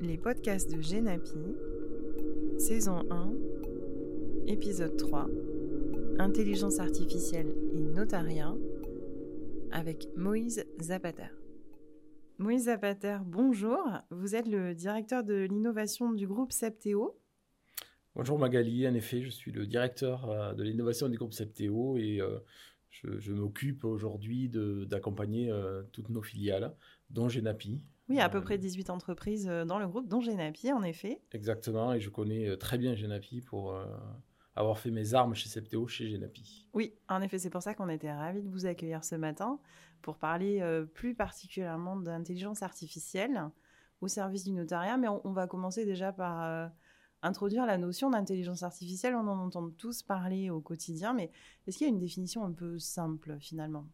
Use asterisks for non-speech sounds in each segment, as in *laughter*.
les podcasts de Genapi, saison 1, épisode 3, Intelligence artificielle et notariat, avec Moïse Zapater. Moïse Zapater, bonjour. Vous êtes le directeur de l'innovation du groupe Septéo. Bonjour Magali, en effet, je suis le directeur euh, de l'innovation du groupe Septéo et euh, je, m'occupe aujourd'hui d'accompagner euh, toutes nos filiales, dont Genapi, oui, à peu près 18 entreprises euh, dans le groupe, dont Genapi, en effet. Exactement, et je connais euh, très bien Genapi pour euh, avoir fait mes armes chez Septéo, chez Genapi. Oui, en effet, c'est pour ça qu'on était ravis de vous accueillir ce matin, pour parler plus particulièrement d'intelligence artificielle au service du notariat. Mais on, va commencer déjà par introduire la notion d'intelligence artificielle. On en entend tous parler au quotidien, mais est-ce qu'il y a une définition un peu simple finalement?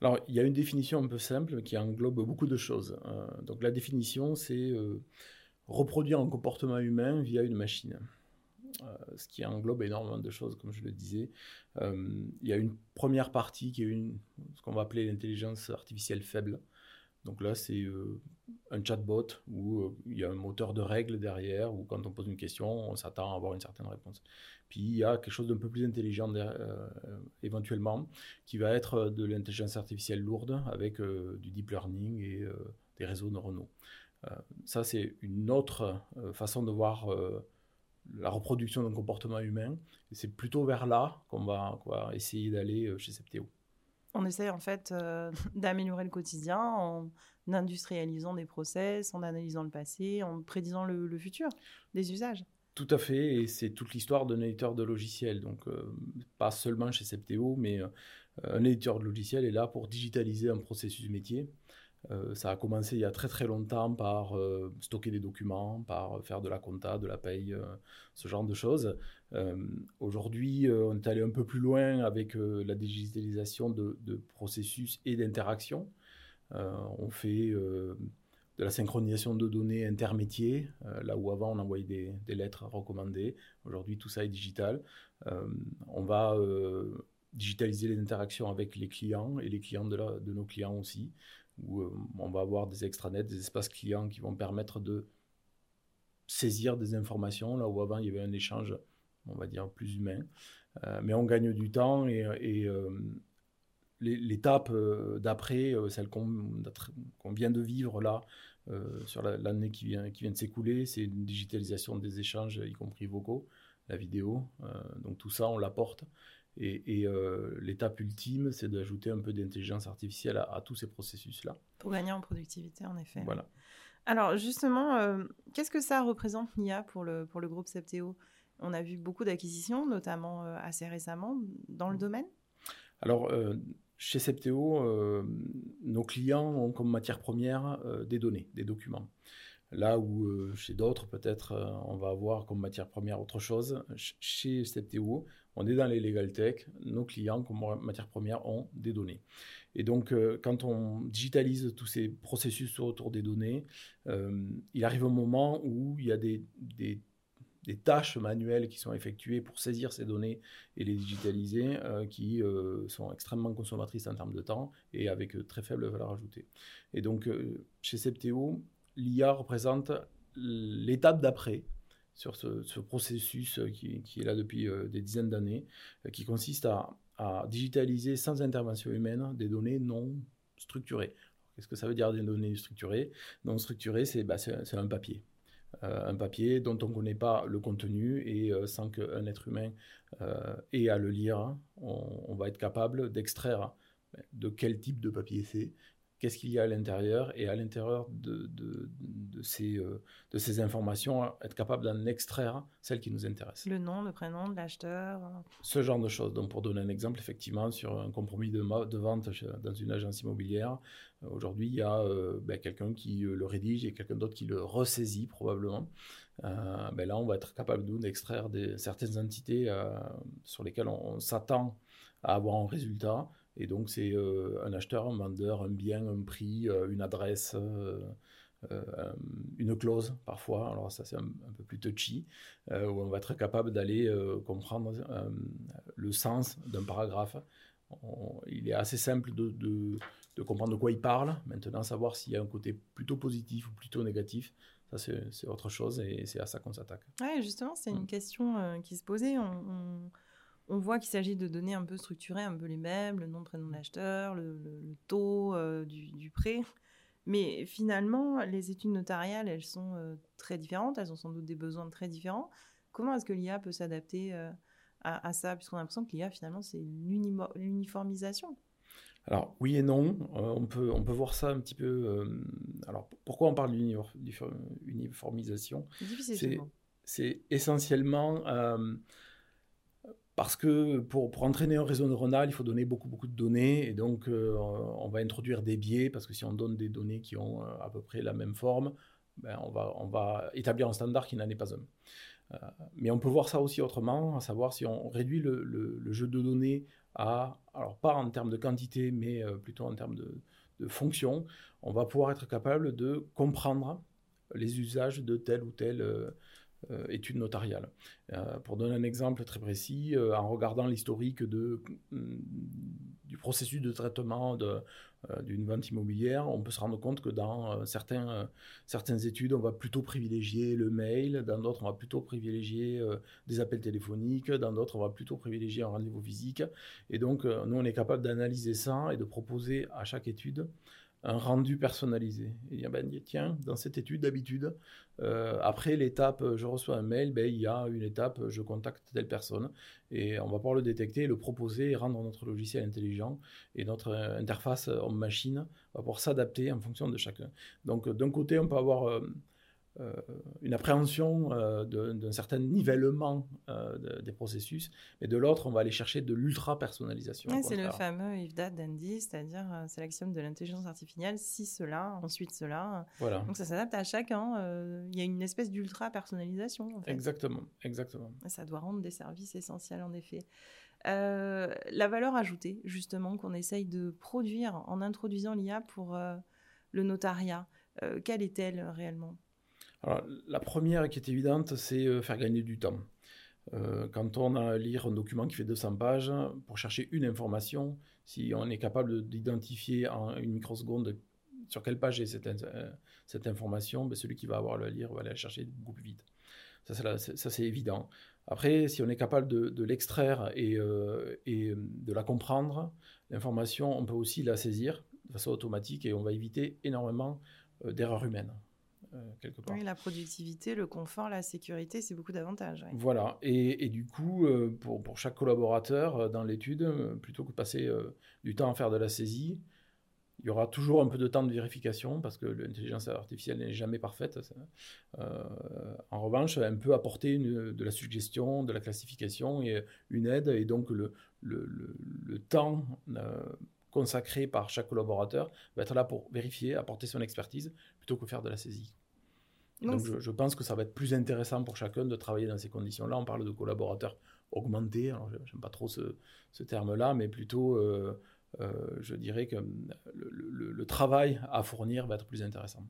Alors, il y a une définition un peu simple qui englobe beaucoup de choses. Euh, donc, la définition, c'est euh, reproduire un comportement humain via une machine. Euh, ce qui englobe énormément de choses, comme je le disais. il y a une première partie qui est ce qu'on va appeler l'intelligence artificielle faible. Donc là, c'est un chatbot où il y a un moteur de règles derrière, où quand on pose une question, on s'attend à avoir une certaine réponse. Puis il y a quelque chose d'un peu plus intelligent euh, éventuellement, qui va être de l'intelligence artificielle lourde avec euh, du deep learning et euh, des réseaux neuronaux. ça, c'est une autre façon de voir la reproduction d'un comportement humain. C'est plutôt vers là qu'on va, va, essayer d'aller chez Septéo. On essaie en fait *laughs* d'améliorer le quotidien en industrialisant des process, en analysant le passé, en prédisant le futur des usages. Tout à fait, et c'est toute l'histoire d'un éditeur de logiciels. Donc, euh, pas seulement chez Septéo, mais euh, un éditeur de logiciels est là pour digitaliser un processus métier. Euh, ça a commencé il y a très très longtemps par stocker des documents, par faire de la compta, de la paye, ce genre de choses. Aujourd'hui, on est allé un peu plus loin avec la digitalisation de, processus et d'interactions. on fait de la synchronisation de données intermétiers, euh, là où avant on envoyait des, lettres recommandées. Aujourd'hui, tout ça est digital. Euh, on va euh, digitaliser les interactions avec les clients et les clients de nos clients aussi, où on va avoir des extranets, des espaces clients qui vont permettre de saisir des informations, là où avant il y avait un échange, on va dire, plus humain. mais on gagne du temps et, et l'étape d'après, celle qu'on vient de vivre là, euh, sur l'année qui vient, de s'écouler. C'est une digitalisation des échanges, y compris vocaux, la vidéo. Euh, donc tout ça, on l'apporte. Et, euh, l'étape ultime, c'est d'ajouter un peu d'intelligence artificielle à, tous ces processus-là. Pour gagner en productivité, en effet. Voilà. Alors justement, qu'est-ce que ça représente l'IA pour le, pour le groupe Septéo? On a vu beaucoup d'acquisitions, notamment assez récemment, dans le mmh. domaine? Alors, chez Septéo, euh, nos clients ont comme matière première euh, des données, des documents. Là où euh, chez d'autres, peut-être, on va avoir comme matière première autre chose. Chez Septéo, on est dans les legal tech. Nos clients, comme matière première, ont des données. Et donc, quand on digitalise tous ces processus autour des données, il arrive un moment où il y a des, des tâches manuelles qui sont effectuées pour saisir ces données et les digitaliser, euh, qui euh, sont extrêmement consommatrices en termes de temps et avec euh, très faible valeur ajoutée. Et donc, chez Septéo, l'IA représente l'étape d'après sur ce, processus qui, est là depuis des dizaines d'années, qui consiste à, digitaliser sans intervention humaine des données non structurées. Qu'est-ce que ça veut dire des données structurées? Non structurées, c'est bah, un papier. Euh, un papier dont on ne connaît pas le contenu et euh, sans qu'un être humain euh, ait à le lire, on, va être capable d'extraire de quel type de papier c'est, qu'est-ce qu'il y a à l'intérieur, et à l'intérieur de, de, de, ces, euh, de ces informations, être capable d'en extraire celles qui nous intéressent. Le nom, le prénom de l'acheteur. Ce genre de choses. Donc, pour donner un exemple, effectivement, sur un compromis de, de vente dans une agence immobilière, euh, aujourd'hui, il y a euh, ben, quelqu'un qui le rédige et quelqu'un d'autre qui le ressaisit probablement. ben là, on va être capable, nous, d'extraire certaines entités sur lesquelles on s'attend à avoir un résultat et donc, c'est euh, un acheteur, un vendeur, un bien, un prix, euh, une adresse, euh, une clause parfois. Alors, ça, c'est un, peu plus touchy, où on va être capable d'aller comprendre le sens d'un paragraphe. il est assez simple de, de, comprendre de quoi il parle. Maintenant, savoir s'il y a un côté plutôt positif ou plutôt négatif, Ça, c'est autre chose et c'est à ça qu'on s'attaque. Oui, justement, c'est une mm. question qui se posait. On, on, voit qu'il s'agit de données un peu structurées, un peu les mêmes, le nom, prénom de l'acheteur, le, taux euh, du, du, prêt. Mais finalement, les études notariales, elles sont euh, très différentes, elles ont sans doute des besoins très différents. Comment est-ce que l'IA peut s'adapter à, à, ça? Puisqu'on a l'impression que l'IA, finalement, c'est l'uniformisation. Alors oui et non, euh, on, peut, on peut voir ça un petit peu. Euh, alors pourquoi on parle d'uniformisation? C'est essentiellement euh, parce que pour, entraîner un réseau neuronal, il faut donner beaucoup, beaucoup de données. Et donc, on va introduire des biais, parce que si on donne des données qui ont à peu près la même forme, ben, on, va, on va établir un standard qui n'en est pas un. mais on peut voir ça aussi autrement, à savoir si on réduit le, jeu de données alors pas en termes de quantité, mais euh, plutôt en termes de, fonction, on va pouvoir être capable de comprendre les usages de telle ou telle euh, euh, étude notariale. pour donner un exemple très précis, en regardant l'historique mm, du processus de traitement euh, d'une vente immobilière, on peut se rendre compte que dans euh, certains, euh, certaines études, on va plutôt privilégier le mail, dans d'autres, on va plutôt privilégier des appels téléphoniques, dans d'autres, on va plutôt privilégier un rendez-vous physique. Et donc, nous, on est capable d'analyser ça et de proposer à chaque étude un rendu personnalisé. Et ben, tiens, dans cette étude d'habitude, euh, après l'étape, je reçois un mail, ben, il y a une étape, je contacte telle personne, et on va pouvoir le détecter, le proposer, et rendre notre logiciel intelligent, et notre interface homme-machine va pouvoir s'adapter en fonction de chacun. Donc d'un côté, on peut avoir... Euh, une appréhension euh, d'un certain nivellement euh, des processus, mais de l'autre, on va aller chercher de l'ultra-personnalisation. c'est le fameux if that then this, c'est-à-dire c'est l'axiome de l'intelligence artificielle, si cela, ensuite cela. Voilà. Donc ça s'adapte à chacun. Il y a une espèce d'ultra-personnalisation. Exactement, exactement. Ça doit rendre des services essentiels, en effet. la valeur ajoutée, justement, qu'on essaye de produire en introduisant l'IA pour le notariat, quelle est-elle réellement? La première qui est évidente, c'est euh, faire gagner du temps. Euh, quand on a à lire un document qui fait 200 pages, pour chercher une information, si on est capable d'identifier en une microseconde sur quelle page est cette, euh, information, ben celui qui va avoir à la lire va aller la chercher beaucoup plus vite. Ça, c'est évident. Après, si on est capable de, l'extraire et, de la comprendre, l'information, on peut aussi la saisir de façon automatique et on va éviter énormément d'erreurs humaines. Euh, quelque part. Oui, la productivité, le confort, la sécurité, c'est beaucoup d'avantages. Voilà, et, du coup, euh, pour, pour, chaque collaborateur euh, dans l'étude, plutôt que de passer du temps à faire de la saisie, il y aura toujours un peu de temps de vérification parce que l'intelligence artificielle n'est jamais parfaite. en revanche, elle peut apporter une, de la suggestion, de la classification et une aide. Et donc, le, le, le, le temps consacré par chaque collaborateur va être là pour vérifier, apporter son expertise plutôt que faire de la saisie. Donc, je, pense que ça va être plus intéressant pour chacun de travailler dans ces conditions-là. On parle de collaborateurs augmentés, alors j'aime pas trop ce, terme-là, mais plutôt, euh, euh, je dirais que le, travail à fournir va être plus intéressant.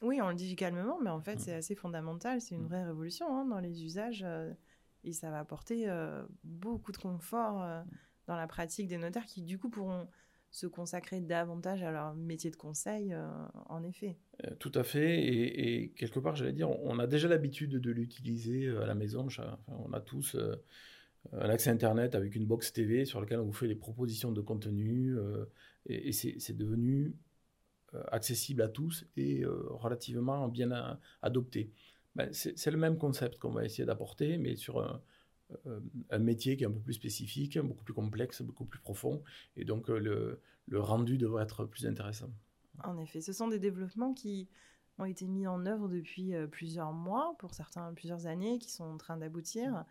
Oui, on le dit calmement, mais en fait, mm. c'est assez fondamental. C'est une mm. vraie révolution hein, dans les usages euh, et ça va apporter beaucoup de confort dans la pratique des notaires qui, du coup, pourront se consacrer davantage à leur métier de conseil, euh, en effet. Euh, tout à fait. Et, quelque part, j'allais dire, on a déjà l'habitude de l'utiliser euh, à la maison. on a tous un accès Internet avec une box TV sur laquelle on vous fait des propositions de contenu. et, c'est devenu accessible à tous et relativement bien adopté. Ben, c'est le même concept qu'on va essayer d'apporter, mais sur un euh, un métier qui est un peu plus spécifique, beaucoup plus complexe, beaucoup plus profond, et donc euh, le, le rendu devrait être plus intéressant. En effet, ce sont des développements qui ont été mis en œuvre depuis euh, plusieurs mois, pour certains plusieurs années, qui sont en train d'aboutir.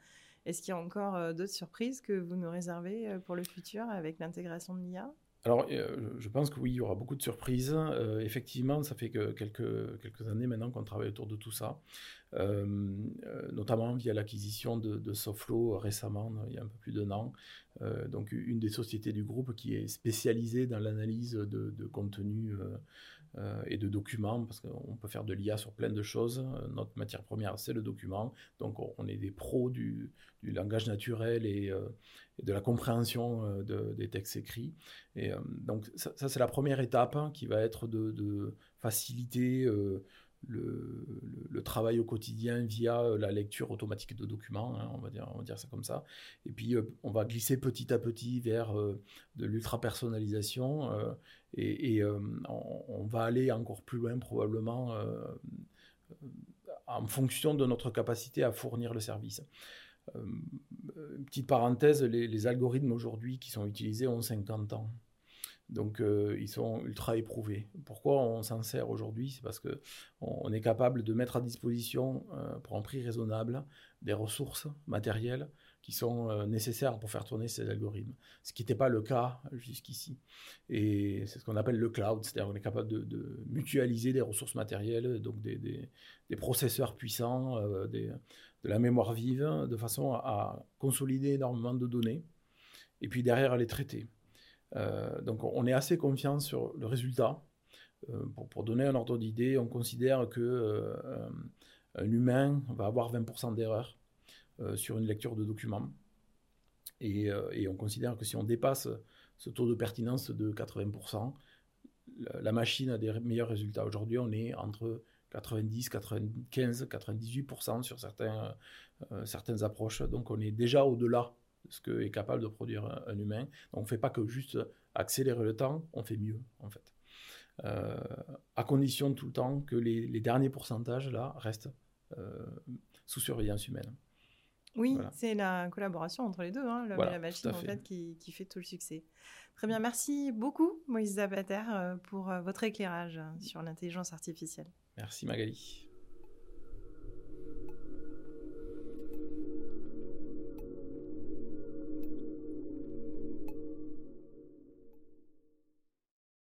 Est-ce qu'il y a encore d'autres surprises que vous nous réservez pour le futur avec l'intégration de l'IA alors, je pense que oui, il y aura beaucoup de surprises. effectivement, ça fait que quelques, années maintenant qu'on travaille autour de tout ça. Euh, euh, notamment via l'acquisition de, de, Soflo récemment, il y a un peu plus d'un an. Euh, donc une des sociétés du groupe qui est spécialisée dans l'analyse de, de contenu et de documents, parce qu'on peut faire de l'IA sur plein de choses. Notre matière première, c'est le document. Donc on est des pros du, du langage naturel et, de la compréhension des textes écrits. Et donc ça, c'est la première étape hein, qui va être de, faciliter le, travail au quotidien via euh, la lecture automatique de documents, hein, on, va dire, ça comme ça. Et puis, euh, on va glisser petit à petit vers euh, de l'ultra-personnalisation et, on, va aller encore plus loin probablement en fonction de notre capacité à fournir le service. petite parenthèse, les algorithmes aujourd'hui qui sont utilisés ont 50 ans. Donc euh, ils sont ultra éprouvés. Pourquoi on s'en sert aujourd'hui? C'est parce qu'on on est capable de mettre à disposition, euh, pour un prix raisonnable, des ressources matérielles qui sont euh, nécessaires pour faire tourner ces algorithmes. Ce qui n'était pas le cas jusqu'ici. Et c'est ce qu'on appelle le cloud, c'est-à-dire qu'on est capable de, mutualiser des ressources matérielles, donc des, processeurs puissants, de la mémoire vive, de façon à consolider énormément de données, et puis derrière à les traiter. Euh, donc on est assez confiant sur le résultat. Euh, pour, donner un ordre d'idée, on considère que euh, un humain va avoir 20% d'erreur sur une lecture de documents. Et, on considère que si on dépasse ce taux de pertinence de 80%, la, machine a des meilleurs résultats. Aujourd'hui, on est entre 90, 95, 98% sur certaines approches. Donc on est déjà au-delà ce que est capable de produire un, humain. Donc on ne fait pas que juste accélérer le temps, on fait mieux en fait. Euh, à condition tout le temps que les, derniers pourcentages là restent euh, sous surveillance humaine. Oui, c'est la collaboration entre les deux, hein, l'homme et la machine en fait, qui, qui, fait tout le succès. Très bien, merci beaucoup Moïse Zapater euh, pour votre éclairage sur l'intelligence artificielle. Merci Magali.